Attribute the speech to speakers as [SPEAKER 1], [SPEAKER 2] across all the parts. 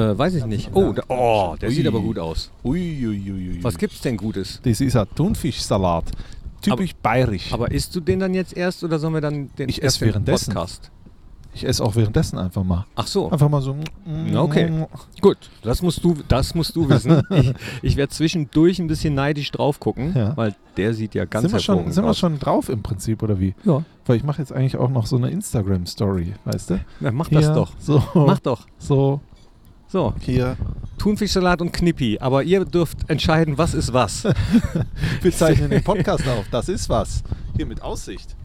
[SPEAKER 1] Äh, weiß ich nicht. Oh, da, oh der
[SPEAKER 2] Ui.
[SPEAKER 1] sieht aber gut aus.
[SPEAKER 2] Uiuiui.
[SPEAKER 1] Was gibt's denn Gutes?
[SPEAKER 2] Das ist ein Thunfischsalat. Typisch bayerisch.
[SPEAKER 1] Aber isst du den dann jetzt erst oder sollen wir dann den
[SPEAKER 2] Ich
[SPEAKER 1] erst
[SPEAKER 2] esse währenddessen.
[SPEAKER 1] Podcast?
[SPEAKER 2] ich esse auch währenddessen einfach mal.
[SPEAKER 1] Ach so.
[SPEAKER 2] Einfach mal so.
[SPEAKER 1] Okay. Gut, das musst du, das musst du wissen. Ich, ich werde zwischendurch ein bisschen neidisch drauf gucken,
[SPEAKER 2] Ja.
[SPEAKER 1] weil der sieht ja ganz
[SPEAKER 2] Sind wir, schon,
[SPEAKER 1] hervorragend
[SPEAKER 2] sind wir
[SPEAKER 1] aus.
[SPEAKER 2] schon drauf im Prinzip oder wie?
[SPEAKER 1] Ja,
[SPEAKER 2] Weil ich mache jetzt eigentlich auch noch so eine Instagram-Story, weißt du?
[SPEAKER 1] na, mach das doch.
[SPEAKER 2] So,
[SPEAKER 1] Mach doch.
[SPEAKER 2] so,
[SPEAKER 1] So,
[SPEAKER 2] hier.
[SPEAKER 1] Thunfischsalat und Knippi. Aber ihr dürft entscheiden, was ist was.
[SPEAKER 2] Wir zeichnen den Podcast auf. Das ist was. Hier mit Aussicht.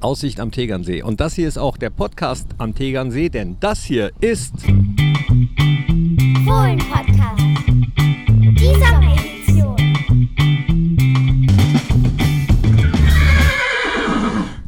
[SPEAKER 1] Aussicht am Tegernsee. Und das hier ist auch der Podcast am Tegernsee, denn das hier ist
[SPEAKER 3] Fohlen-Podcast.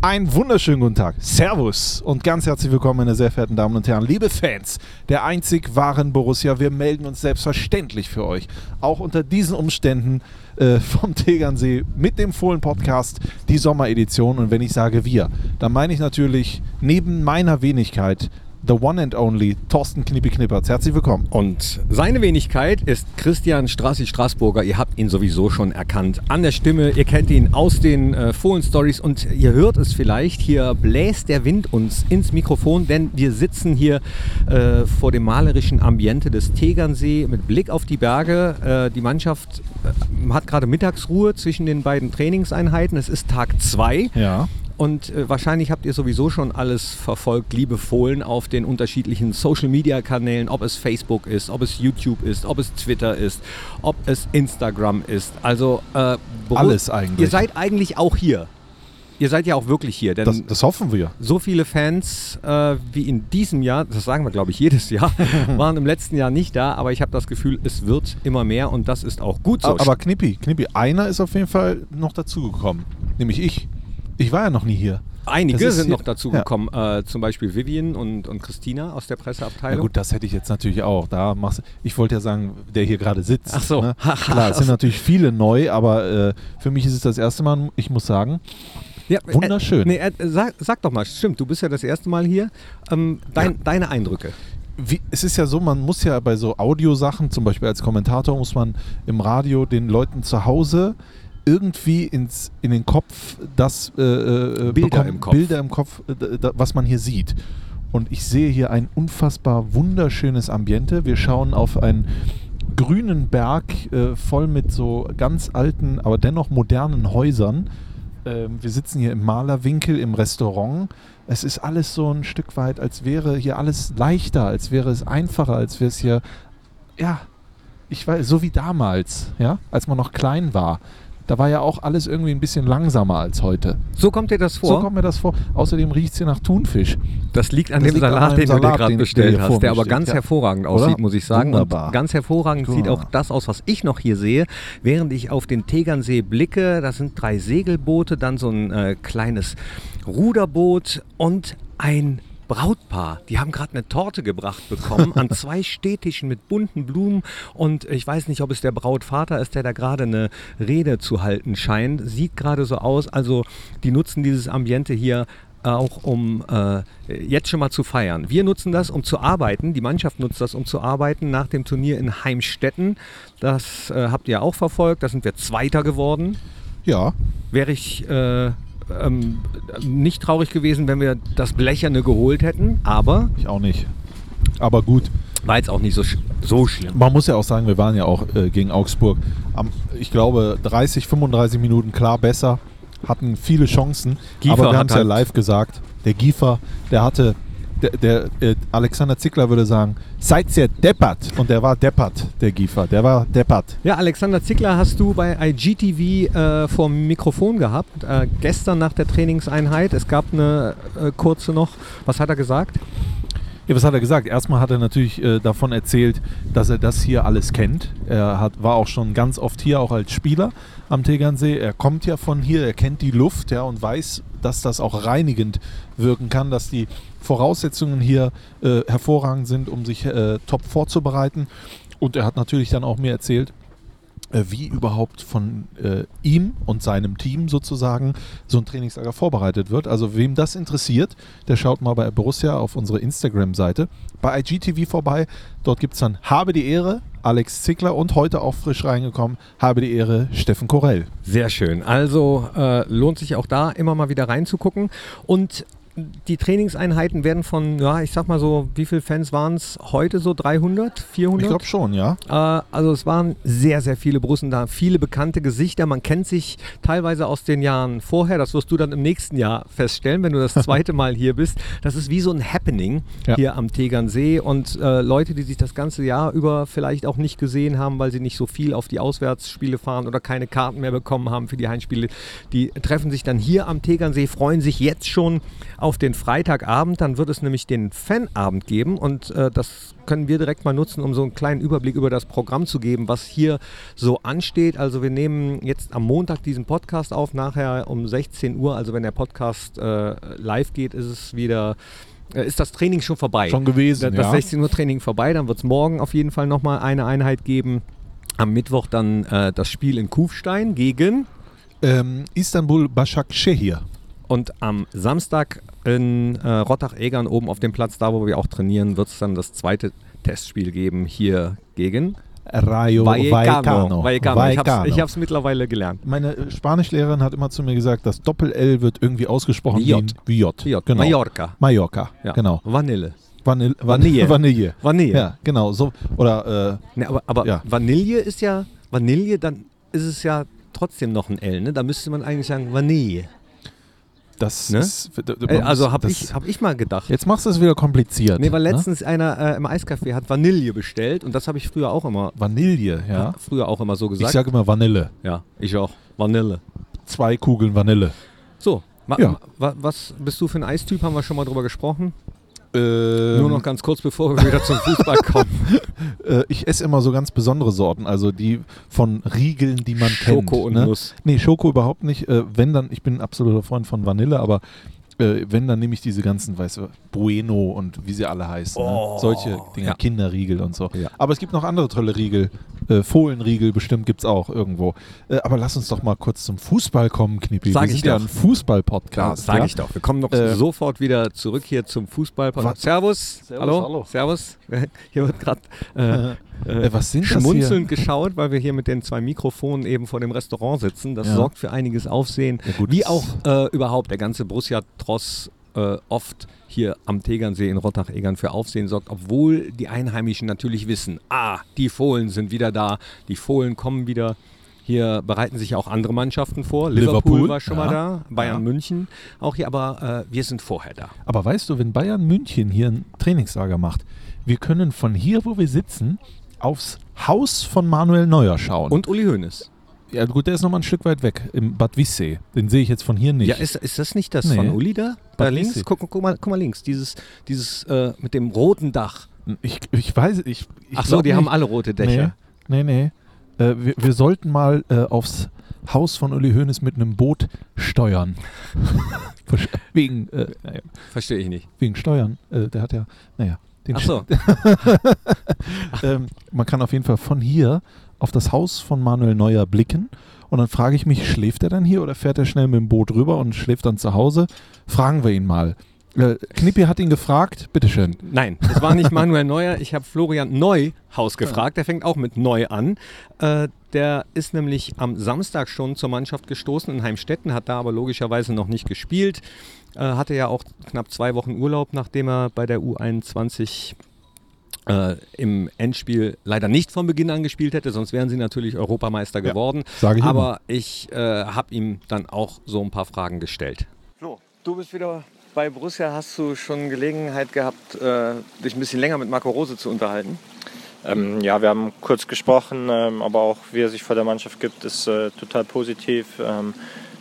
[SPEAKER 2] Einen wunderschönen guten Tag. Servus und ganz herzlich willkommen, meine sehr verehrten Damen und Herren, liebe Fans der einzig wahren Borussia. Wir melden uns selbstverständlich für euch, auch unter diesen Umständen äh, vom Tegernsee mit dem Fohlen-Podcast, die Sommeredition. Und wenn ich sage wir, dann meine ich natürlich neben meiner Wenigkeit the one and only Thorsten Knippi-Knippertz. Herzlich willkommen.
[SPEAKER 1] Und seine Wenigkeit ist Christian Strassi Straßburger. Ihr habt ihn sowieso schon erkannt. An der Stimme, ihr kennt ihn aus den äh, Fohlen-Stories und ihr hört es vielleicht. Hier bläst der Wind uns ins Mikrofon, denn wir sitzen hier äh, vor dem malerischen Ambiente des Tegernsee mit Blick auf die Berge. Äh, die Mannschaft äh, hat gerade Mittagsruhe zwischen den beiden Trainingseinheiten. Es ist Tag 2.
[SPEAKER 2] Ja.
[SPEAKER 1] Und äh, wahrscheinlich habt ihr sowieso schon alles verfolgt, liebe Fohlen, auf den unterschiedlichen Social-Media-Kanälen, ob es Facebook ist, ob es YouTube ist, ob es Twitter ist, ob es Instagram ist. Also äh,
[SPEAKER 2] Alles eigentlich.
[SPEAKER 1] Ihr seid eigentlich auch hier. Ihr seid ja auch wirklich hier, denn
[SPEAKER 2] Das, das hoffen wir.
[SPEAKER 1] so viele Fans äh, wie in diesem Jahr, das sagen wir glaube ich jedes Jahr, waren im letzten Jahr nicht da, aber ich habe das Gefühl, es wird immer mehr und das ist auch gut so.
[SPEAKER 2] Aber Knippi, Knippi, einer ist auf jeden Fall noch dazugekommen. Nämlich ich. Ich war ja noch nie hier.
[SPEAKER 1] Einige sind noch dazu
[SPEAKER 2] ja.
[SPEAKER 1] gekommen, äh, zum Beispiel Vivian und, und Christina aus der
[SPEAKER 2] Ja
[SPEAKER 1] Presseabteilung.
[SPEAKER 2] gut, das hätte ich jetzt natürlich auch. Da machst, ich wollte ja sagen, der hier gerade sitzt.
[SPEAKER 1] Ach so.
[SPEAKER 2] Ne? Klar, es sind natürlich viele neu, aber äh, für mich ist es das erste Mal, ich muss sagen,
[SPEAKER 1] Ja,
[SPEAKER 2] Wunderschön.
[SPEAKER 1] Äh, nee, äh, sag, sag doch mal, stimmt, du bist ja das erste Mal hier. Ähm, dein, Deine Eindrücke.
[SPEAKER 2] wie, es ist ja so, man muss ja bei so Audiosachen, zum Beispiel als Kommentator, muss man im Radio den Leuten zu Hause irgendwie ins, in den Kopf das äh, äh,
[SPEAKER 1] Bilder im Kopf.
[SPEAKER 2] Bilder im Kopf, äh, d- d- was man hier sieht. Und ich sehe hier ein unfassbar wunderschönes Ambiente. Wir schauen auf einen grünen Berg äh, voll mit so ganz alten, aber dennoch modernen Häusern. Ähm, wir sitzen hier im Malerwinkel im Restaurant. Es ist alles so ein Stück weit, als wäre hier alles leichter, als wäre es einfacher, als wäre es hier, ja, ich weiß, so wie damals, ja, als man noch klein war. Da war ja auch alles irgendwie ein bisschen langsamer als heute.
[SPEAKER 1] So kommt dir das vor?
[SPEAKER 2] So kommt mir das vor. Außerdem riecht es hier nach Thunfisch.
[SPEAKER 1] das liegt an
[SPEAKER 2] Das
[SPEAKER 1] dem
[SPEAKER 2] liegt an
[SPEAKER 1] Salat,
[SPEAKER 2] meinem
[SPEAKER 1] den du dir
[SPEAKER 2] Salat,
[SPEAKER 1] gerade bestellt hast, der aber ganz
[SPEAKER 2] ja.
[SPEAKER 1] hervorragend
[SPEAKER 2] Oder?
[SPEAKER 1] aussieht, muss ich sagen.
[SPEAKER 2] Wunderbar.
[SPEAKER 1] Und ganz hervorragend
[SPEAKER 2] Guck
[SPEAKER 1] sieht auch das aus, was ich noch hier sehe, während ich auf den Tegernsee blicke. Das sind drei Segelboote, dann so ein äh, kleines Ruderboot und ein Brautpaar, die haben gerade eine Torte gebracht bekommen an zwei Stehtischen mit bunten Blumen und ich weiß nicht, ob es der Brautvater ist, der da gerade eine Rede zu halten scheint. Sieht gerade so aus, also die nutzen dieses Ambiente hier auch um äh, jetzt schon mal zu feiern. Wir nutzen das, um zu arbeiten. Die Mannschaft nutzt das, um zu arbeiten nach dem Turnier in Heimstetten. Das äh, habt ihr auch verfolgt. Da sind wir Zweiter geworden.
[SPEAKER 2] Ja,
[SPEAKER 1] Wäre ich äh, ähm, nicht traurig gewesen, wenn wir das Blecherne geholt hätten. Aber
[SPEAKER 2] ich auch nicht. Aber gut.
[SPEAKER 1] war jetzt auch nicht so, so schlimm.
[SPEAKER 2] Man muss ja auch sagen, wir waren ja auch äh, gegen Augsburg. Am, ich glaube, 30, 35 Minuten klar besser. Hatten viele Chancen.
[SPEAKER 1] Giefer
[SPEAKER 2] aber wir haben es ja live gesagt. Der Giefer, der hatte, der, der äh, Alexander Zickler würde sagen, seid ihr deppert. Und der war deppert, der Giefer. Der war deppert.
[SPEAKER 1] Ja, Alexander Zickler hast du bei IGTV äh, vor dem Mikrofon gehabt. Äh, gestern nach der Trainingseinheit. Es gab eine äh, kurze noch. Was hat er gesagt?
[SPEAKER 2] Ja, was hat er gesagt? Erstmal hat er natürlich äh, davon erzählt, dass er das hier alles kennt. Er hat, war auch schon ganz oft hier, auch als Spieler am Tegernsee. Er kommt ja von hier, er kennt die Luft ja, und weiß, dass das auch reinigend wirken kann, dass die Voraussetzungen hier äh, hervorragend sind, um sich äh, top vorzubereiten. Und er hat natürlich dann auch mir erzählt, äh, wie überhaupt von äh, ihm und seinem Team sozusagen so ein Trainingslager vorbereitet wird. Also wem das interessiert, der schaut mal bei Borussia auf unsere Instagram-Seite bei IGTV vorbei. Dort gibt es dann Habe die Ehre, Alex Zickler und heute auch frisch reingekommen, Habe die Ehre, Steffen Korell.
[SPEAKER 1] Sehr schön. Also äh, lohnt sich auch da immer mal wieder reinzugucken. Und die Trainingseinheiten werden von, ja, ich sag mal so, wie viele Fans waren es heute so? 300, 400?
[SPEAKER 2] Ich glaube schon, ja.
[SPEAKER 1] Äh, also es waren sehr, sehr viele Brussen da, viele bekannte Gesichter. Man kennt sich teilweise aus den Jahren vorher. Das wirst du dann im nächsten Jahr feststellen, wenn du das zweite Mal hier bist. Das ist wie so ein Happening
[SPEAKER 2] Ja.
[SPEAKER 1] hier am Tegernsee. Und äh, Leute, die sich das ganze Jahr über vielleicht auch nicht gesehen haben, weil sie nicht so viel auf die Auswärtsspiele fahren oder keine Karten mehr bekommen haben für die Heimspiele, die treffen sich dann hier am Tegernsee, freuen sich jetzt schon auf den Freitagabend. Dann wird es nämlich den Fanabend geben und äh, das können wir direkt mal nutzen, um so einen kleinen Überblick über das Programm zu geben, was hier so ansteht. Also wir nehmen jetzt am Montag diesen Podcast auf, nachher um 16 Uhr. Also wenn der Podcast äh, live geht, ist es wieder, äh, ist das Training schon vorbei.
[SPEAKER 2] Schon gewesen,
[SPEAKER 1] Das, das
[SPEAKER 2] ja.
[SPEAKER 1] 16 Uhr Training vorbei, dann wird es morgen auf jeden Fall nochmal eine Einheit geben. Am Mittwoch dann äh, das Spiel in Kufstein gegen
[SPEAKER 2] Ähm, Istanbul Başakşehir.
[SPEAKER 1] Und am Samstag in äh, Rottach-Egern oben auf dem Platz, da wo wir auch trainieren, wird es dann das zweite Testspiel geben hier gegen
[SPEAKER 2] Rayo
[SPEAKER 1] Vallecano.
[SPEAKER 2] Vallecano.
[SPEAKER 1] Vallecano. Ich
[SPEAKER 2] Vallecano.
[SPEAKER 1] ich hab's mittlerweile gelernt.
[SPEAKER 2] Meine äh, Spanischlehrerin hat immer zu mir gesagt, das Doppel-L wird irgendwie ausgesprochen
[SPEAKER 1] Wie J.
[SPEAKER 2] wie J.
[SPEAKER 1] J.
[SPEAKER 2] Genau.
[SPEAKER 1] Mallorca.
[SPEAKER 2] Mallorca,
[SPEAKER 1] Ja.
[SPEAKER 2] genau.
[SPEAKER 1] Vanille.
[SPEAKER 2] Vanille.
[SPEAKER 1] Vanille.
[SPEAKER 2] Vanille.
[SPEAKER 1] Vanille.
[SPEAKER 2] Ja, genau. So, oder äh,
[SPEAKER 1] Ne, aber aber
[SPEAKER 2] Ja.
[SPEAKER 1] Vanille ist ja, Vanille, dann ist es ja trotzdem noch ein L. Ne? Da müsste man eigentlich sagen Vanille.
[SPEAKER 2] Das
[SPEAKER 1] Ne?
[SPEAKER 2] ist.
[SPEAKER 1] Äh, also habe ich, hab ich mal gedacht.
[SPEAKER 2] Jetzt machst du es wieder kompliziert.
[SPEAKER 1] Nee, weil
[SPEAKER 2] ne?
[SPEAKER 1] letztens einer äh, im Eiscafé hat Vanille bestellt und das habe ich früher auch immer,
[SPEAKER 2] Vanille, ja.
[SPEAKER 1] früher auch immer so
[SPEAKER 2] Ich
[SPEAKER 1] gesagt.
[SPEAKER 2] sage immer Vanille.
[SPEAKER 1] ja, ich auch. Vanille.
[SPEAKER 2] Zwei Kugeln Vanille.
[SPEAKER 1] So, ma,
[SPEAKER 2] Ja.
[SPEAKER 1] ma, was bist du für ein Eistyp? Haben wir schon mal drüber gesprochen.
[SPEAKER 2] Ähm,
[SPEAKER 1] Nur noch ganz kurz, bevor wir wieder zum Fußball kommen.
[SPEAKER 2] äh, ich esse immer so ganz besondere Sorten, also die von Riegeln, die man kennt.
[SPEAKER 1] Schoko und
[SPEAKER 2] ne?
[SPEAKER 1] Nuss.
[SPEAKER 2] Nee, Schoko überhaupt nicht. Äh, wenn dann, ich bin ein absoluter Freund von Vanille, aber äh, wenn, dann nehme ich diese ganzen, weißt du, Bueno und wie sie alle heißen.
[SPEAKER 1] Oh,
[SPEAKER 2] ne? Solche Dinger,
[SPEAKER 1] ja.
[SPEAKER 2] Kinderriegel und so.
[SPEAKER 1] Ja.
[SPEAKER 2] Aber es gibt noch andere tolle Riegel. Äh, Fohlenriegel bestimmt gibt es auch irgendwo. Äh, aber lass uns doch mal kurz zum Fußball kommen, Knippi.
[SPEAKER 1] Sag
[SPEAKER 2] Wir
[SPEAKER 1] ich
[SPEAKER 2] sind ja
[SPEAKER 1] doch.
[SPEAKER 2] ein Fußball-Podcast.
[SPEAKER 1] Sag
[SPEAKER 2] ja?
[SPEAKER 1] ich doch. Wir kommen noch
[SPEAKER 2] Äh,
[SPEAKER 1] sofort wieder zurück hier zum Fußball.
[SPEAKER 2] Was-
[SPEAKER 1] Servus.
[SPEAKER 2] Servus,
[SPEAKER 1] hallo.
[SPEAKER 2] hallo.
[SPEAKER 1] Servus. Hier wird gerade äh,
[SPEAKER 2] Äh, was sind
[SPEAKER 1] schmunzelnd geschaut, weil wir hier mit den zwei Mikrofonen eben vor dem Restaurant sitzen. Das
[SPEAKER 2] Ja.
[SPEAKER 1] sorgt für einiges Aufsehen.
[SPEAKER 2] Ja,
[SPEAKER 1] Wie auch äh, überhaupt der ganze Borussia-Tross äh, oft hier am Tegernsee in Rottach-Egern für Aufsehen sorgt, obwohl die Einheimischen natürlich wissen, ah, die Fohlen sind wieder da, die Fohlen kommen wieder. Hier bereiten sich auch andere Mannschaften vor. Liverpool,
[SPEAKER 2] Liverpool,
[SPEAKER 1] war schon
[SPEAKER 2] ja.
[SPEAKER 1] mal da, Bayern
[SPEAKER 2] Ja.
[SPEAKER 1] München auch hier, aber äh, wir sind vorher da.
[SPEAKER 2] Aber weißt du, wenn Bayern München hier ein Trainingslager macht, wir können von hier, wo wir sitzen, aufs Haus von Manuel Neuer schauen.
[SPEAKER 1] Und Uli Hoeneß.
[SPEAKER 2] ja, gut, der ist nochmal ein Stück weit weg, im Bad Wissee. Den sehe ich jetzt von hier nicht.
[SPEAKER 1] Ja, ist, ist das nicht das
[SPEAKER 2] Nee.
[SPEAKER 1] von Uli da? Da
[SPEAKER 2] Bad
[SPEAKER 1] links?
[SPEAKER 2] Wissee.
[SPEAKER 1] Guck, guck, mal, guck mal links, dieses, dieses äh, mit dem roten Dach.
[SPEAKER 2] ich, ich weiß, ich, ich
[SPEAKER 1] Ach so, die
[SPEAKER 2] nicht.
[SPEAKER 1] haben alle rote Dächer.
[SPEAKER 2] Nee, nee. nee. Äh, wir, wir sollten mal äh, aufs Haus von Uli Hoeneß mit einem Boot steuern. Wegen, äh, naja,
[SPEAKER 1] Verstehe ich nicht.
[SPEAKER 2] wegen Steuern. Äh, der hat ja, naja. Den
[SPEAKER 1] Ach so.
[SPEAKER 2] ähm, man kann auf jeden Fall von hier auf das Haus von Manuel Neuer blicken. Und dann frage ich mich, schläft er dann hier oder fährt er schnell mit dem Boot rüber und schläft dann zu Hause? Fragen wir ihn mal. Äh, Knippi hat ihn gefragt, bitteschön.
[SPEAKER 1] Nein, es war nicht Manuel Neuer. Ich habe Florian Neuhaus gefragt. Der fängt auch mit Neu an. Äh, der ist nämlich am Samstag schon zur Mannschaft gestoßen in Heimstetten, hat da aber logischerweise noch nicht gespielt. Äh, hatte ja auch knapp zwei Wochen Urlaub, nachdem er bei der U21 äh, im Endspiel leider nicht von Beginn an gespielt hätte, sonst wären sie natürlich Europameister
[SPEAKER 2] Ja,
[SPEAKER 1] geworden.
[SPEAKER 2] sag ich immer.
[SPEAKER 1] aber ich äh, habe ihm dann auch so ein paar Fragen gestellt. Flo, du bist wieder bei Borussia. Hast du schon Gelegenheit gehabt, äh, dich ein bisschen länger mit Marco Rose zu unterhalten?
[SPEAKER 4] Ähm, ja, wir haben kurz gesprochen, ähm, aber auch wie er sich vor der Mannschaft gibt, ist äh, total positiv. Ähm,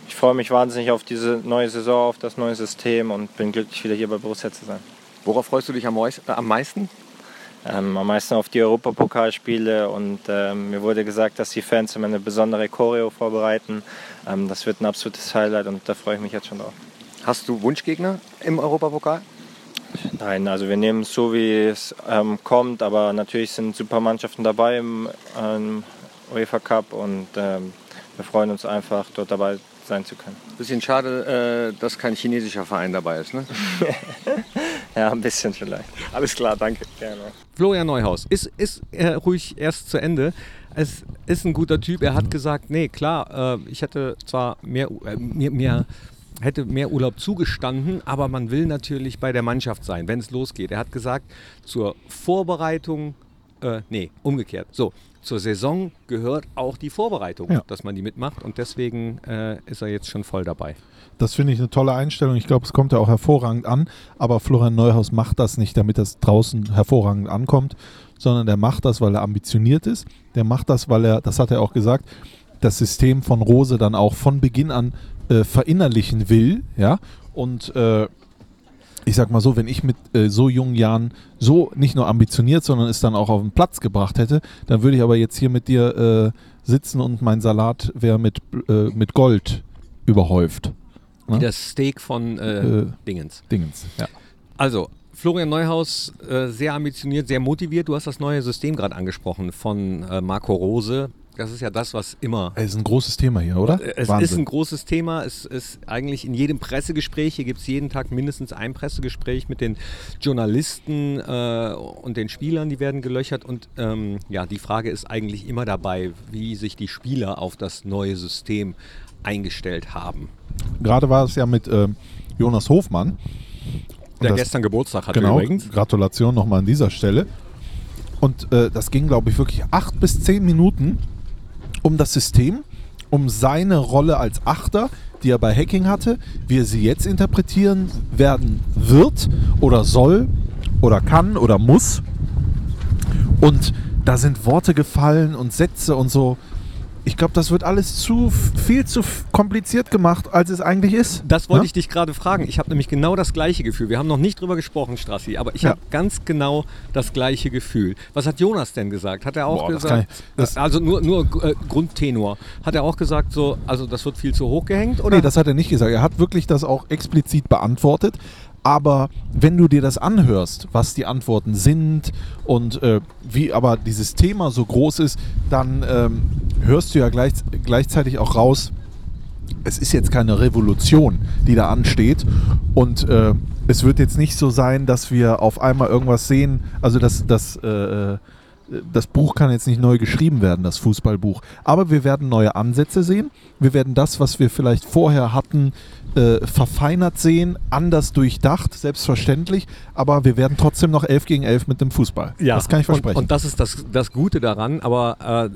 [SPEAKER 4] ich freue mich wahnsinnig auf diese neue Saison, auf das neue System und bin glücklich, wieder hier bei Borussia zu sein.
[SPEAKER 1] Worauf freust du dich am, äh, am meisten?
[SPEAKER 4] Ähm, am meisten auf die Europapokalspiele und ähm, mir wurde gesagt, dass die Fans immer eine besondere Choreo vorbereiten. Ähm, das wird ein absolutes Highlight und da freue ich mich jetzt schon drauf.
[SPEAKER 1] Hast du Wunschgegner im Europapokal?
[SPEAKER 4] Nein, also wir nehmen es so, wie es ähm, kommt, aber natürlich sind super Mannschaften dabei im ähm, UEFA Cup und ähm, wir freuen uns einfach, dort dabei sein zu können.
[SPEAKER 1] Bisschen schade, äh, dass kein chinesischer Verein dabei ist, ne?
[SPEAKER 4] Ja, ein bisschen vielleicht. Alles klar, danke. Gerne.
[SPEAKER 1] Florian Neuhaus ist, ist äh, ruhig erst zu Ende. Es ist ein guter Typ. Er hat gesagt, nee, klar, äh, ich hätte zwar mehr, äh, mir, mir hätte mehr Urlaub zugestanden, aber man will natürlich bei der Mannschaft sein, wenn es losgeht. Er hat gesagt, zur Vorbereitung, äh, nee, umgekehrt. So, zur Saison gehört auch die Vorbereitung,
[SPEAKER 2] Ja.
[SPEAKER 1] dass man die mitmacht und deswegen äh, ist er jetzt schon voll dabei.
[SPEAKER 2] Das finde ich eine tolle Einstellung. Ich glaube, es kommt ja auch hervorragend an. Aber Florian Neuhaus macht das nicht, damit das draußen hervorragend ankommt, sondern der macht das, weil er ambitioniert ist. Der macht das, weil er, das hat er auch gesagt, das System von Rose dann auch von Beginn an äh, verinnerlichen will. Ja, und äh, ich sag mal so, wenn ich mit äh, so jungen Jahren so nicht nur ambitioniert, sondern es dann auch auf den Platz gebracht hätte, dann würde ich aber jetzt hier mit dir äh, sitzen und mein Salat wäre mit, äh, mit Gold überhäuft.
[SPEAKER 1] Wie
[SPEAKER 2] Ja.
[SPEAKER 1] das Steak von äh,
[SPEAKER 2] Äh.
[SPEAKER 1] Dingens.
[SPEAKER 2] Dingens. Ja.
[SPEAKER 1] Also, Florian Neuhaus, äh, sehr ambitioniert, sehr motiviert. Du hast das neue System gerade angesprochen von Marco Rose. Das ist ja das, was immer.
[SPEAKER 2] Ey, ist ein großes Thema hier, oder?
[SPEAKER 1] Äh, Es
[SPEAKER 2] Wahnsinn.
[SPEAKER 1] ist ein großes Thema. Es ist eigentlich in jedem Pressegespräch, hier gibt es jeden Tag mindestens ein Pressegespräch mit den Journalisten äh, und den Spielern, die werden gelöchert. Und ähm, ja, die Frage ist eigentlich immer dabei, wie sich die Spieler auf das neue System eingestellt haben.
[SPEAKER 2] Gerade war es ja mit ähm, Jonas Hofmann.
[SPEAKER 1] Der
[SPEAKER 2] das-
[SPEAKER 1] gestern Geburtstag hatte
[SPEAKER 2] genau,
[SPEAKER 1] übrigens.
[SPEAKER 2] Gratulation nochmal an dieser Stelle. Und äh, das ging, glaube ich, wirklich acht bis zehn Minuten um das System, um seine Rolle als Achter, die er bei Hacking hatte, wie er sie jetzt interpretieren werden wird oder soll oder kann oder muss. Und da sind Worte gefallen und Sätze und so. Ich glaube, das wird alles zu viel zu kompliziert gemacht, als es eigentlich ist.
[SPEAKER 1] Das wollte
[SPEAKER 2] Ne?
[SPEAKER 1] ich dich gerade fragen. Ich habe nämlich genau das gleiche Gefühl. Wir haben noch nicht drüber gesprochen, Strassi, aber ich
[SPEAKER 2] Ja.
[SPEAKER 1] habe ganz genau das gleiche Gefühl. Was hat Jonas denn gesagt? Hat er auch
[SPEAKER 2] Boah, das
[SPEAKER 1] gesagt,
[SPEAKER 2] ich- das-
[SPEAKER 1] also nur, nur äh, Grundtenor, hat er auch gesagt, so, also das wird viel zu hoch gehängt? Oder?
[SPEAKER 2] Nee, das hat er nicht gesagt. Er hat wirklich das auch explizit beantwortet. Aber wenn du dir das anhörst, was die Antworten sind und äh, wie aber dieses Thema so groß ist, dann ähm, hörst du ja gleich, gleichzeitig auch raus, es ist jetzt keine Revolution, die da ansteht. Und äh, es wird jetzt nicht so sein, dass wir auf einmal irgendwas sehen. Also das, das, äh, das Buch kann jetzt nicht neu geschrieben werden, das Fußballbuch. Aber wir werden neue Ansätze sehen. Wir werden das, was wir vielleicht vorher hatten, äh, verfeinert sehen, anders durchdacht, selbstverständlich. Aber wir werden trotzdem noch 11 gegen 11 mit dem Fußball. das kann ich versprechen.
[SPEAKER 1] Und, und das ist das, das Gute daran, aber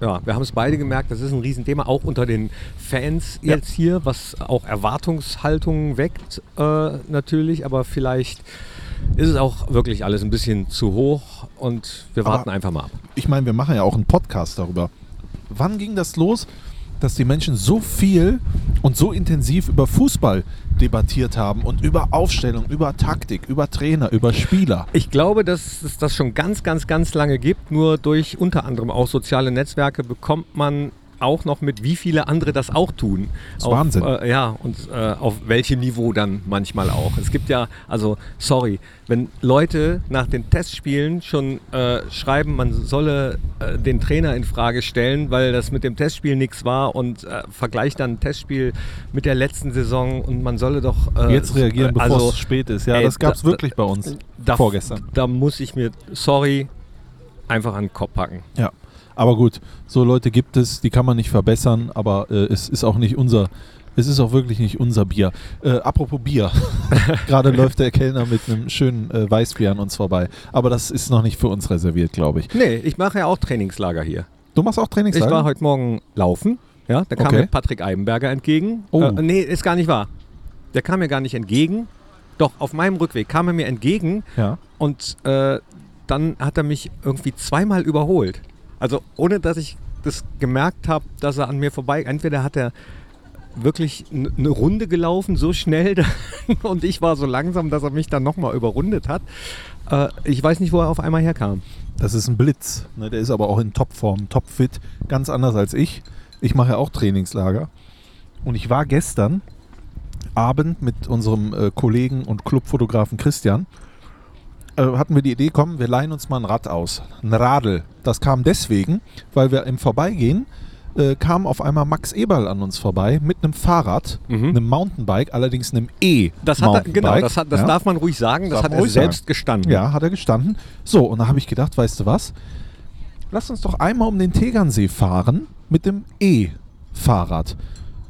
[SPEAKER 1] äh, ja, wir haben es beide gemerkt, das ist ein Riesenthema, auch unter den Fans
[SPEAKER 2] Ja.
[SPEAKER 1] jetzt hier, was auch Erwartungshaltungen weckt äh, natürlich, aber vielleicht ist es auch wirklich alles ein bisschen zu hoch und wir
[SPEAKER 2] Aber-
[SPEAKER 1] warten einfach mal ab.
[SPEAKER 2] ich meine, wir machen ja auch einen Podcast darüber. Wann ging das los, dass die Menschen so viel und so intensiv über Fußball debattiert haben und über Aufstellung, über Taktik, über Trainer, über Spieler?
[SPEAKER 1] Ich glaube, dass es das schon ganz, ganz, ganz lange gibt. Nur durch unter anderem auch soziale Netzwerke bekommt man auch noch mit, wie viele andere das auch tun.
[SPEAKER 2] ist
[SPEAKER 1] auf,
[SPEAKER 2] Wahnsinn.
[SPEAKER 1] Äh, ja, und äh, auf welchem Niveau dann manchmal auch. Es gibt ja, also sorry, wenn Leute nach den Testspielen schon äh, schreiben, man solle äh, den Trainer in Frage stellen, weil das mit dem Testspiel nichts war und äh, vergleicht dann ein Testspiel mit der letzten Saison und man solle doch äh,
[SPEAKER 2] Jetzt reagieren, bevor
[SPEAKER 1] also,
[SPEAKER 2] es spät ist. Ja,
[SPEAKER 1] ey,
[SPEAKER 2] das gab es
[SPEAKER 1] da-
[SPEAKER 2] wirklich bei uns
[SPEAKER 1] da,
[SPEAKER 2] vorgestern.
[SPEAKER 1] Da muss ich mir, sorry, einfach an den Kopf packen.
[SPEAKER 2] Ja, aber gut, so Leute gibt es, die kann man nicht verbessern, aber äh, es ist auch nicht unser, es ist auch wirklich nicht unser Bier. Äh, apropos Bier, gerade läuft der Kellner mit einem schönen äh, Weißbier an uns vorbei, aber das ist noch nicht für uns reserviert, glaube ich.
[SPEAKER 1] Nee, ich mache ja auch Trainingslager hier.
[SPEAKER 2] Du machst auch
[SPEAKER 1] Ich
[SPEAKER 2] Trainingslager?
[SPEAKER 1] war heute Morgen laufen. Ja, da kam
[SPEAKER 2] Okay.
[SPEAKER 1] mir Patrick Eibenberger entgegen.
[SPEAKER 2] Oh.
[SPEAKER 1] Äh, nee, ist gar nicht wahr. Der kam mir gar nicht entgegen. Doch, auf meinem Rückweg kam er mir entgegen
[SPEAKER 2] ja.
[SPEAKER 1] und äh, dann hat er mich irgendwie zweimal überholt. Also ohne dass ich das gemerkt habe, dass er an mir vorbei. Entweder hat er wirklich eine Runde gelaufen, so schnell und ich war so langsam, dass er mich dann nochmal überrundet hat. Äh, ich weiß nicht, wo er auf einmal herkam.
[SPEAKER 2] Das ist ein Blitz. Ne? Der ist aber auch in Topform, topfit, ganz anders als ich. Ich mache ja auch Trainingslager. Und ich war gestern Abend mit unserem äh, Kollegen und Clubfotografen Christian hatten wir die Idee, komm, wir leihen uns mal ein Rad aus. Ein Radl. Das kam deswegen, weil wir im Vorbeigehen äh, kam auf einmal Max Eberl an uns vorbei mit einem Fahrrad,
[SPEAKER 1] Mhm.
[SPEAKER 2] einem Mountainbike, allerdings einem E.
[SPEAKER 1] Das, hat er, genau, das, hat, das
[SPEAKER 2] ja.
[SPEAKER 1] darf man ruhig sagen, das
[SPEAKER 2] Darf
[SPEAKER 1] hat er selbst
[SPEAKER 2] sagen.
[SPEAKER 1] gestanden.
[SPEAKER 2] Ja, hat er gestanden. So, und da habe ich gedacht, weißt du was? Lass uns doch einmal um den Tegernsee fahren mit dem E-Fahrrad.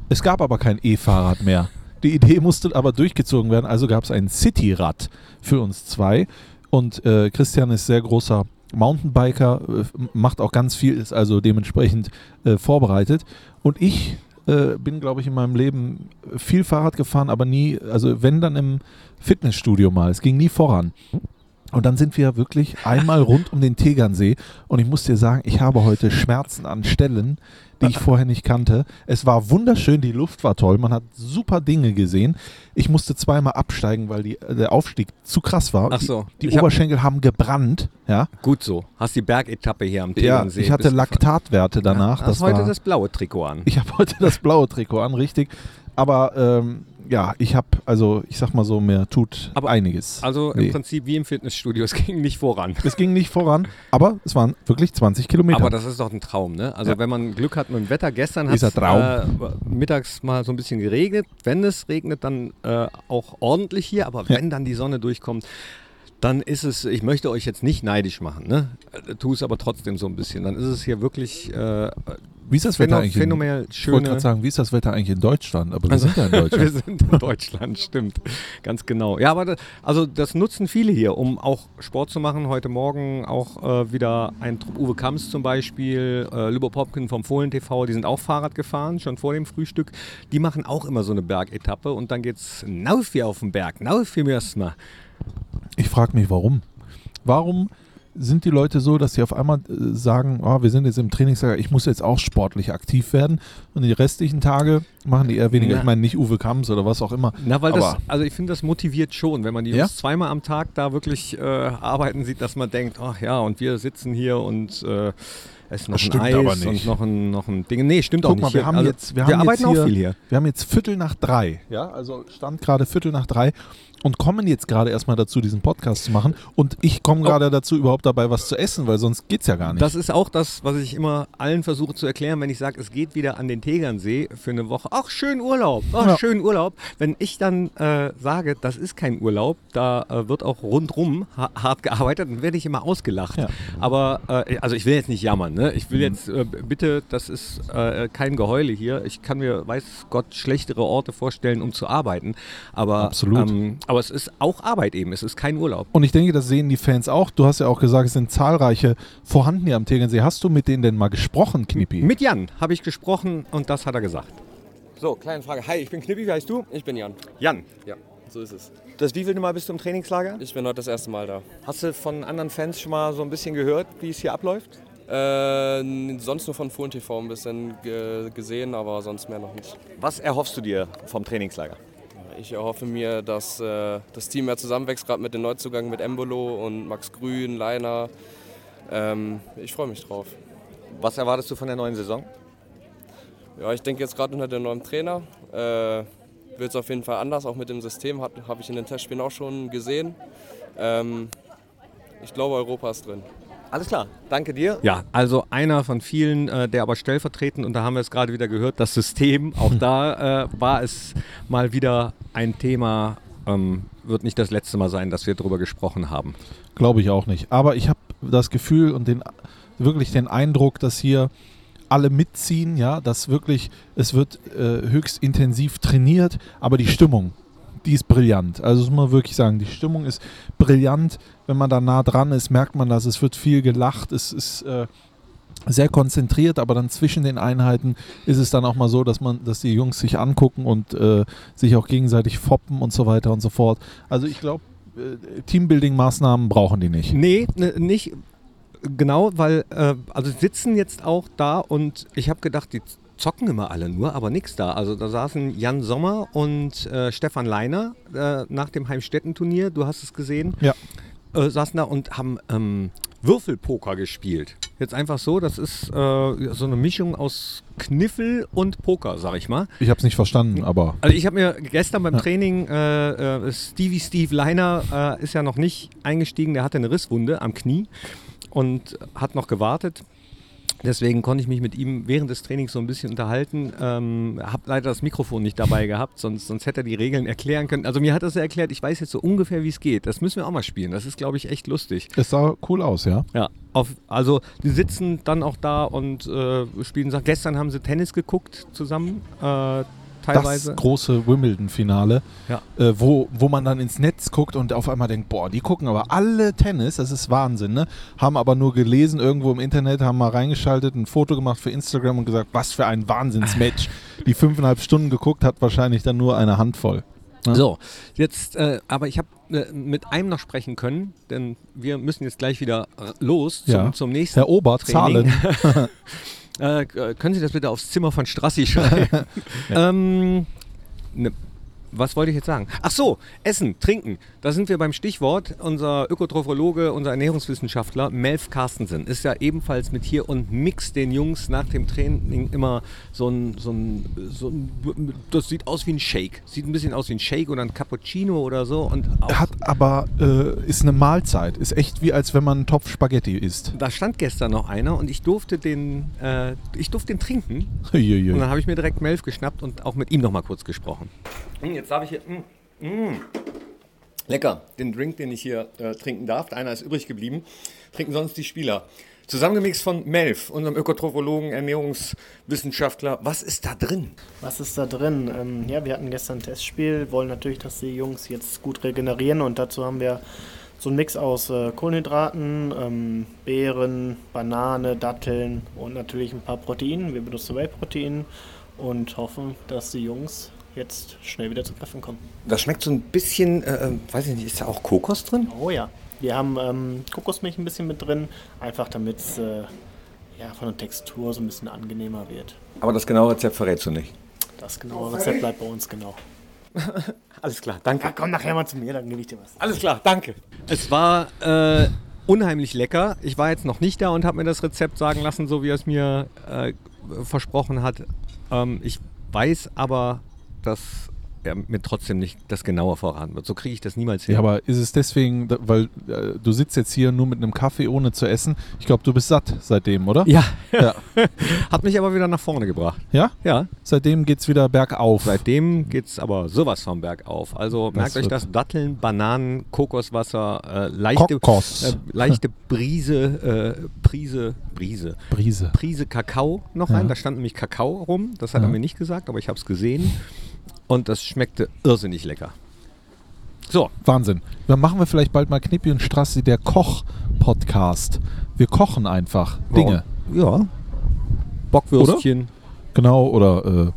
[SPEAKER 2] Es gab aber kein E-Fahrrad mehr. Die Idee musste aber durchgezogen werden, also gab es ein Cityrad für uns zwei. Und äh, Christian ist sehr großer Mountainbiker, äh, macht auch ganz viel, ist also dementsprechend äh, vorbereitet. Und ich äh, bin, glaube ich, in meinem Leben viel Fahrrad gefahren, aber nie, also wenn dann im Fitnessstudio mal. Es ging nie voran. Und dann sind wir wirklich einmal rund um den Tegernsee und ich muss dir sagen, ich habe heute Schmerzen an Stellen, die ich vorher nicht kannte. Es war wunderschön, die Luft war toll, man hat super Dinge gesehen. Ich musste zweimal absteigen, weil die, der Aufstieg zu krass war.
[SPEAKER 1] Ach so.
[SPEAKER 2] Die, die
[SPEAKER 1] hab-
[SPEAKER 2] Oberschenkel haben gebrannt, ja.
[SPEAKER 1] Gut so. Hast die Bergetappe hier am
[SPEAKER 2] Ja,
[SPEAKER 1] Tegernsee.
[SPEAKER 2] ich hatte. Laktatwerte danach.
[SPEAKER 1] Hast
[SPEAKER 2] das
[SPEAKER 1] heute
[SPEAKER 2] war,
[SPEAKER 1] das blaue Trikot an.
[SPEAKER 2] ich habe heute das blaue Trikot an, richtig. Aber ähm, ja, ich habe, also ich sag mal so, mir tut
[SPEAKER 1] Aber-
[SPEAKER 2] einiges.
[SPEAKER 1] Also im Prinzip wie im Fitnessstudio, es ging nicht voran.
[SPEAKER 2] Es ging nicht voran, aber es waren wirklich 20 Kilometer.
[SPEAKER 1] Aber das ist doch ein Traum, ne? Also
[SPEAKER 2] Ja.
[SPEAKER 1] wenn man Glück hat mit dem Wetter, gestern hat es äh, mittags mal so ein bisschen geregnet. Wenn es regnet, dann äh, auch ordentlich hier, aber
[SPEAKER 2] Ja.
[SPEAKER 1] wenn dann die Sonne durchkommt, dann ist es, ich möchte euch jetzt nicht neidisch machen, ne? Äh, Tu es aber trotzdem so ein bisschen. Dann ist es hier wirklich äh,
[SPEAKER 2] Wie ist das Wetter eigentlich?
[SPEAKER 1] phänomenal
[SPEAKER 2] ich wollte gerade sagen, wie ist das Wetter eigentlich in Deutschland? Aber wir
[SPEAKER 1] Also,
[SPEAKER 2] sind ja in
[SPEAKER 1] wir
[SPEAKER 2] Deutschland.
[SPEAKER 1] sind in Deutschland, stimmt. Ganz genau. Ja, aber das, also das nutzen viele hier, um auch Sport zu machen. Heute Morgen auch äh, wieder ein Trupp Uwe Kamps zum Beispiel, äh, Lübo Popkin vom Fohlen TV, die sind auch Fahrrad gefahren, schon vor dem Frühstück. Die machen auch immer so eine Bergetappe und dann geht's nauf hier auf den Berg, nauf hier erstmal.
[SPEAKER 2] Ich frage mich, warum? Warum sind die Leute so, dass sie auf einmal äh, sagen, oh, wir sind jetzt im Trainingslager, ich muss jetzt auch sportlich aktiv werden und die restlichen Tage machen die eher weniger.
[SPEAKER 1] Na.
[SPEAKER 2] Ich meine nicht Uwe Kamps oder was auch immer.
[SPEAKER 1] Na, weil das, also ich finde, das motiviert schon, wenn man die
[SPEAKER 2] Ja?
[SPEAKER 1] Jungs zweimal am Tag da wirklich äh, arbeiten sieht, dass man denkt, ach ja, und wir sitzen hier und äh, essen noch
[SPEAKER 2] Das
[SPEAKER 1] ein
[SPEAKER 2] stimmt
[SPEAKER 1] Eis
[SPEAKER 2] aber nicht.
[SPEAKER 1] und noch ein, noch ein Ding. Nee, stimmt auch
[SPEAKER 2] Guck
[SPEAKER 1] nicht.
[SPEAKER 2] mal, wir
[SPEAKER 1] Hier-
[SPEAKER 2] haben
[SPEAKER 1] also,
[SPEAKER 2] jetzt, wir haben
[SPEAKER 1] arbeiten
[SPEAKER 2] jetzt hier,
[SPEAKER 1] auch viel hier.
[SPEAKER 2] Wir haben jetzt Viertel nach drei. Ja, also stand gerade Viertel nach drei und kommen jetzt gerade erstmal dazu, diesen Podcast zu machen. Und ich komme
[SPEAKER 1] Oh.
[SPEAKER 2] gerade dazu, überhaupt dabei was zu essen, weil sonst geht's ja gar nicht.
[SPEAKER 1] Das ist auch das, was ich immer allen versuche zu erklären, wenn ich sage, es geht wieder an den Tegernsee für eine Woche. Ach, schön Urlaub, ach,
[SPEAKER 2] Ja.
[SPEAKER 1] schön Urlaub. Wenn ich dann äh, sage, das ist kein Urlaub, da äh, wird auch rundrum ha hart gearbeitet, dann werde ich immer ausgelacht.
[SPEAKER 2] Ja.
[SPEAKER 1] Aber, äh, also ich will jetzt nicht jammern, ne? Ich will jetzt, äh, bitte, das ist äh, kein Geheule hier. Ich kann mir, weiß Gott, schlechtere Orte vorstellen, um zu arbeiten. Aber,
[SPEAKER 2] Absolut.
[SPEAKER 1] Ähm, aber es ist auch Arbeit eben, es ist kein Urlaub.
[SPEAKER 2] Und ich denke, das sehen die Fans auch. Du hast ja auch gesagt, es sind zahlreiche vorhanden hier am Tegernsee. Hast du mit denen denn mal gesprochen, Knippi?
[SPEAKER 1] Mit Jan habe ich gesprochen und das hat er gesagt. So, kleine Frage. Hi, ich bin Knippi, wie heißt du?
[SPEAKER 5] Ich bin Jan.
[SPEAKER 1] Jan.
[SPEAKER 5] Ja, so ist es.
[SPEAKER 1] Das wievielte Mal bist du im Trainingslager?
[SPEAKER 5] Ich bin heute das erste Mal da.
[SPEAKER 1] Hast du von anderen Fans schon mal so ein bisschen gehört, wie es hier abläuft?
[SPEAKER 5] Äh, sonst nur von Fohlen TV ein bisschen ge gesehen, aber sonst mehr noch nicht.
[SPEAKER 1] Was erhoffst du dir vom Trainingslager?
[SPEAKER 5] Ich erhoffe mir, dass äh, das Team mehr zusammenwächst, gerade mit den Neuzugängen mit Embolo und Max Grün, Leiner. Ähm, ich freue mich drauf.
[SPEAKER 1] Was erwartest du von der neuen Saison?
[SPEAKER 5] Ja, ich denke jetzt gerade unter dem neuen Trainer äh, wird es auf jeden Fall anders, auch mit dem System, habe ich in den Testspielen auch schon gesehen. Ähm, ich glaube, Europa ist drin.
[SPEAKER 1] Alles klar, danke dir. Ja, also einer von vielen, äh, der aber stellvertretend, und da haben wir es gerade wieder gehört, das System, auch da äh, war es mal wieder ein Thema, ähm, wird nicht das letzte Mal sein, dass wir darüber gesprochen haben.
[SPEAKER 2] Glaube ich auch nicht. Aber ich habe das Gefühl und den, wirklich den Eindruck, dass hier alle mitziehen, ja, dass wirklich, es wird äh, höchst intensiv trainiert, aber die Stimmung, die ist brillant. Also das muss man wirklich sagen, die Stimmung ist brillant. Wenn man da nah dran ist, merkt man das. Es wird viel gelacht, es ist äh, sehr konzentriert, aber dann zwischen den Einheiten ist es dann auch mal so, dass man, dass die Jungs sich angucken und äh, sich auch gegenseitig foppen und so weiter und so fort. Also ich glaube, äh, Teambuilding-Maßnahmen brauchen die nicht.
[SPEAKER 1] Nee, ne, nicht genau, weil, äh, also sitzen jetzt auch da und ich habe gedacht, die zocken immer alle nur, aber nichts da. Also da saßen Jan Sommer und äh, Stefan Leiner äh, nach dem Heimstetten-Turnier, du hast es gesehen,
[SPEAKER 2] Ja.
[SPEAKER 1] äh, saßen da und haben ähm, Würfelpoker gespielt. Jetzt einfach so, das ist äh, so eine Mischung aus Kniffel und Poker, sag ich mal.
[SPEAKER 2] Ich habe es nicht verstanden, aber
[SPEAKER 1] Also ich habe mir gestern beim
[SPEAKER 2] Ja.
[SPEAKER 1] Training, äh, äh, Stevie Steve Leiner ist ja noch nicht eingestiegen, der hatte eine Risswunde am Knie und hat noch gewartet. Deswegen konnte ich mich mit ihm während des Trainings so ein bisschen unterhalten. Ähm, habe leider das Mikrofon nicht dabei gehabt, sonst, sonst hätte er die Regeln erklären können. Also mir hat das erklärt, ich weiß jetzt so ungefähr, wie es geht. Das müssen wir auch mal spielen. Das ist, glaube ich, echt lustig.
[SPEAKER 2] es sah cool aus, ja.
[SPEAKER 1] Ja, auf, also die sitzen dann auch da und äh, spielen. Sachen. Gestern haben sie Tennis geguckt zusammen, äh, teilweise.
[SPEAKER 2] Das große Wimbledon-Finale,
[SPEAKER 1] Ja.
[SPEAKER 2] äh, wo, wo man dann ins Netz guckt und auf einmal denkt, boah, die gucken aber alle Tennis, das ist Wahnsinn, ne? Haben aber nur gelesen irgendwo im Internet, haben mal reingeschaltet, ein Foto gemacht für Instagram und gesagt, was für ein Wahnsinnsmatch. die fünfeinhalb Stunden geguckt hat wahrscheinlich dann nur eine Handvoll. Ja.
[SPEAKER 1] So, jetzt, äh, aber ich habe äh, mit einem noch sprechen können, denn wir müssen jetzt gleich wieder äh, los zum,
[SPEAKER 2] Ja.
[SPEAKER 1] zum nächsten.
[SPEAKER 2] Herr Ober,
[SPEAKER 1] Training.
[SPEAKER 2] Zahlen.
[SPEAKER 1] Äh, können Sie das bitte aufs Zimmer von Strassi schreiben? ähm, ne, was wollte ich jetzt sagen? Ach so, Essen, Trinken. Da sind wir beim Stichwort. Unser Ökotrophologe, unser Ernährungswissenschaftler Melf Carstensen ist ja ebenfalls mit hier und mixt den Jungs nach dem Training immer so ein, so ein, so ein das sieht aus wie ein Shake. Sieht ein bisschen aus wie ein Shake oder ein Cappuccino oder so. Und
[SPEAKER 2] Hat aber, äh, ist eine Mahlzeit. Ist echt wie als wenn man einen Topf Spaghetti isst.
[SPEAKER 1] da stand gestern noch einer und ich durfte den, äh, ich durfte den trinken. Und dann habe ich mir direkt Melf geschnappt und auch mit ihm noch mal kurz gesprochen. Hm, Jetzt darf ich hier. mm, mm. Lecker, den Drink, den ich hier äh, trinken darf. Einer ist übrig geblieben. Trinken sonst die Spieler. Zusammengemixt von Melf, unserem Ökotrophologen, Ernährungswissenschaftler. Was ist da drin?
[SPEAKER 6] Was ist da drin? Ähm, ja, wir hatten gestern ein Testspiel, wollen natürlich, dass die Jungs jetzt gut regenerieren und dazu haben wir so einen Mix aus äh, Kohlenhydraten, ähm, Beeren, Banane, Datteln und natürlich ein paar Proteinen. Wir benutzen Whey-Protein und hoffen, dass die Jungs jetzt schnell wieder zu Kräften kommen.
[SPEAKER 1] Das schmeckt so ein bisschen, äh, weiß ich nicht, ist da auch Kokos drin?
[SPEAKER 6] Oh ja, wir haben ähm, Kokosmilch ein bisschen mit drin, einfach damit es äh, ja, von der Textur so ein bisschen angenehmer wird.
[SPEAKER 1] Aber das genaue Rezept verrätst du nicht.
[SPEAKER 6] Das genaue Rezept bleibt bei uns genau.
[SPEAKER 1] Alles klar, danke.
[SPEAKER 6] Ja, komm nachher mal zu mir, dann gebe ich dir was.
[SPEAKER 1] Alles klar, danke. Es war äh, unheimlich lecker. Ich war jetzt noch nicht da und habe mir das Rezept sagen lassen, so wie er es mir äh, versprochen hat. Ähm, ich weiß aber, dass er mir trotzdem nicht das genauer verraten wird. So kriege ich das niemals hin.
[SPEAKER 2] Ja, aber ist es deswegen, weil äh, du sitzt jetzt hier nur mit einem Kaffee ohne zu essen? Ich glaube, du bist satt seitdem, oder?
[SPEAKER 1] ja.
[SPEAKER 2] Ja.
[SPEAKER 1] hat mich aber wieder nach vorne gebracht.
[SPEAKER 2] Ja?
[SPEAKER 1] Ja,
[SPEAKER 2] Seitdem geht es wieder bergauf.
[SPEAKER 1] seitdem geht es aber sowas vom Berg auf. Also merkt euch das, Datteln, Bananen, Kokoswasser, äh, leichte,
[SPEAKER 2] Kokos.
[SPEAKER 1] äh, leichte Brise, äh, Prise, Brise,
[SPEAKER 2] Brise.
[SPEAKER 1] Prise Kakao noch
[SPEAKER 2] Ja.
[SPEAKER 1] rein. Da stand nämlich Kakao rum. Das hat
[SPEAKER 2] Ja.
[SPEAKER 1] er mir nicht gesagt, aber ich habe es gesehen. Und das schmeckte irrsinnig lecker. So,
[SPEAKER 2] Wahnsinn. Dann machen wir vielleicht bald mal Knippi und Strassi, der Koch-Podcast. Wir kochen einfach Dinge.
[SPEAKER 1] Ja. Bockwürstchen.
[SPEAKER 2] Genau, oder äh,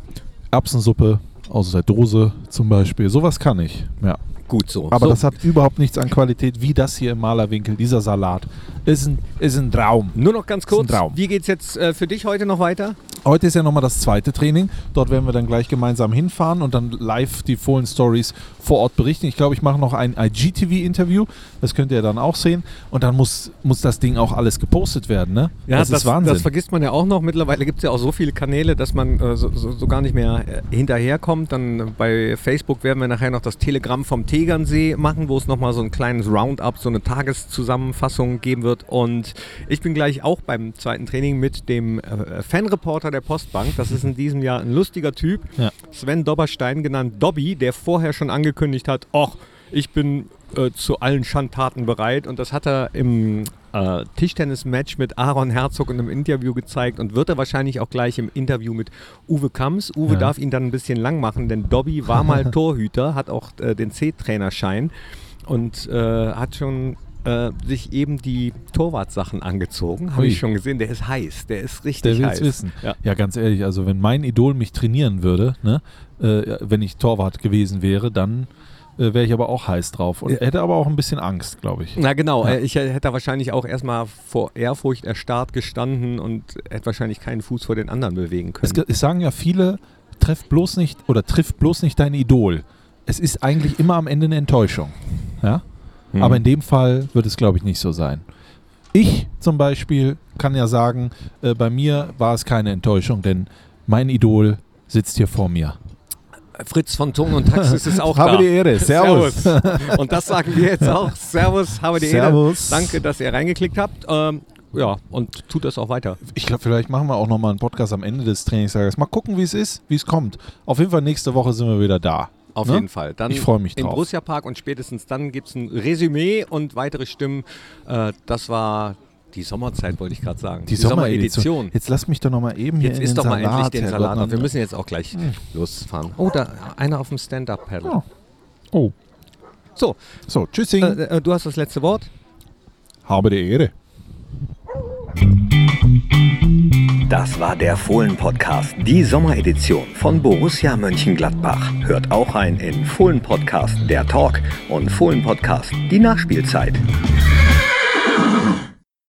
[SPEAKER 2] Erbsensuppe aus der Dose zum Beispiel. Sowas kann ich. Ja.
[SPEAKER 1] Gut so.
[SPEAKER 2] Aber
[SPEAKER 1] so.
[SPEAKER 2] das hat überhaupt nichts an Qualität wie das hier im Malerwinkel, dieser Salat. Ist ein, ist ein Traum.
[SPEAKER 1] Nur noch ganz kurz. Wie geht's jetzt äh, für dich heute noch weiter?
[SPEAKER 2] Heute ist ja nochmal das zweite Training. Dort werden wir dann gleich gemeinsam hinfahren und dann live die Fohlen Stories vor Ort berichten. Ich glaube, ich mache noch ein IGTV-Interview. Das könnt ihr dann auch sehen. Und dann muss, muss das Ding auch alles gepostet werden. Ne? das, ist Wahnsinn.
[SPEAKER 1] Das vergisst man ja auch noch. Mittlerweile gibt es ja auch so viele Kanäle, dass man äh, so, so, so gar nicht mehr äh, hinterherkommt. Dann bei Facebook werden wir nachher noch das Telegramm vom Tegernsee machen, wo es nochmal so ein kleines Roundup, so eine Tageszusammenfassung geben wird. Und ich bin gleich auch beim zweiten Training mit dem äh, Fanreporter der Postbank. Das ist in diesem Jahr ein lustiger Typ.
[SPEAKER 2] Ja.
[SPEAKER 1] Sven Dobberstein, genannt Dobby, der vorher schon angekündigt hat, ach, ich bin äh, zu allen Schandtaten bereit. Und das hat er im äh, Tischtennis-Match mit Aaron Herzog in einem Interview gezeigt und wird er wahrscheinlich auch gleich im Interview mit Uwe Kamms. Uwe
[SPEAKER 2] Ja.
[SPEAKER 1] darf ihn dann ein bisschen lang machen, denn Dobby war mal Torhüter, hat auch äh, den C-Trainerschein und äh, hat schon äh, sich eben die Torwartsachen angezogen. Habe ich schon gesehen. Der ist heiß. Der ist richtig
[SPEAKER 2] Der will
[SPEAKER 1] heiß.
[SPEAKER 2] es wissen.
[SPEAKER 1] Ja.
[SPEAKER 2] Ja, ganz ehrlich, also wenn mein Idol mich trainieren würde, ne, äh, wenn ich Torwart gewesen wäre, dann äh, wäre ich aber auch heiß drauf. Und hätte aber auch ein bisschen Angst, glaube ich.
[SPEAKER 1] Na genau,
[SPEAKER 2] Ja.
[SPEAKER 1] äh, ich hätte da wahrscheinlich auch erstmal vor Ehrfurcht erstarrt gestanden und hätte wahrscheinlich keinen Fuß vor den anderen bewegen
[SPEAKER 2] Es,
[SPEAKER 1] können.
[SPEAKER 2] ge- es sagen ja viele, treff bloß nicht oder triff bloß nicht dein Idol. Es ist eigentlich immer am Ende eine Enttäuschung. Ja?
[SPEAKER 1] Mhm.
[SPEAKER 2] Aber in dem Fall wird es, glaube ich, nicht so sein. Ich zum Beispiel kann ja sagen, äh, bei mir war es keine Enttäuschung, denn mein Idol sitzt hier vor mir.
[SPEAKER 1] Fritz von Ton und Taxis ist auch
[SPEAKER 2] Habe
[SPEAKER 1] da.
[SPEAKER 2] die Ehre. Servus.
[SPEAKER 1] Und das sagen wir jetzt auch. Servus, habe die
[SPEAKER 2] Servus.
[SPEAKER 1] Ehre. Danke, dass ihr reingeklickt habt. Ähm, ja, und tut das auch weiter.
[SPEAKER 2] Ich glaube, vielleicht machen wir auch nochmal einen Podcast am Ende des Trainingslagers. Mal gucken, wie es ist, wie es kommt. Auf jeden Fall nächste Woche sind wir wieder da.
[SPEAKER 1] Auf
[SPEAKER 2] Ne?
[SPEAKER 1] jeden Fall. Dann
[SPEAKER 2] Ich freu mich
[SPEAKER 1] Im
[SPEAKER 2] drauf.
[SPEAKER 1] Borussia Park und spätestens dann gibt es ein Resümee und weitere Stimmen. Äh, das war die Sommerzeit, wollte ich gerade sagen.
[SPEAKER 2] Die, Sommeredition. Jetzt lass mich doch nochmal eben hier
[SPEAKER 1] Jetzt ist
[SPEAKER 2] den
[SPEAKER 1] doch mal
[SPEAKER 2] Salat,
[SPEAKER 1] endlich den Salat. auf. Wir müssen jetzt auch gleich losfahren. Oh, da einer auf dem Stand-Up-Paddle.
[SPEAKER 2] Ja. Oh,
[SPEAKER 1] So,
[SPEAKER 2] so, tschüssing.
[SPEAKER 1] äh, äh, du hast das letzte Wort.
[SPEAKER 2] Habe die Ehre.
[SPEAKER 7] Das war der Fohlen-Podcast, die Sommeredition von Borussia Mönchengladbach. Hört auch rein in Fohlen-Podcast, der Talk und Fohlen-Podcast, die Nachspielzeit.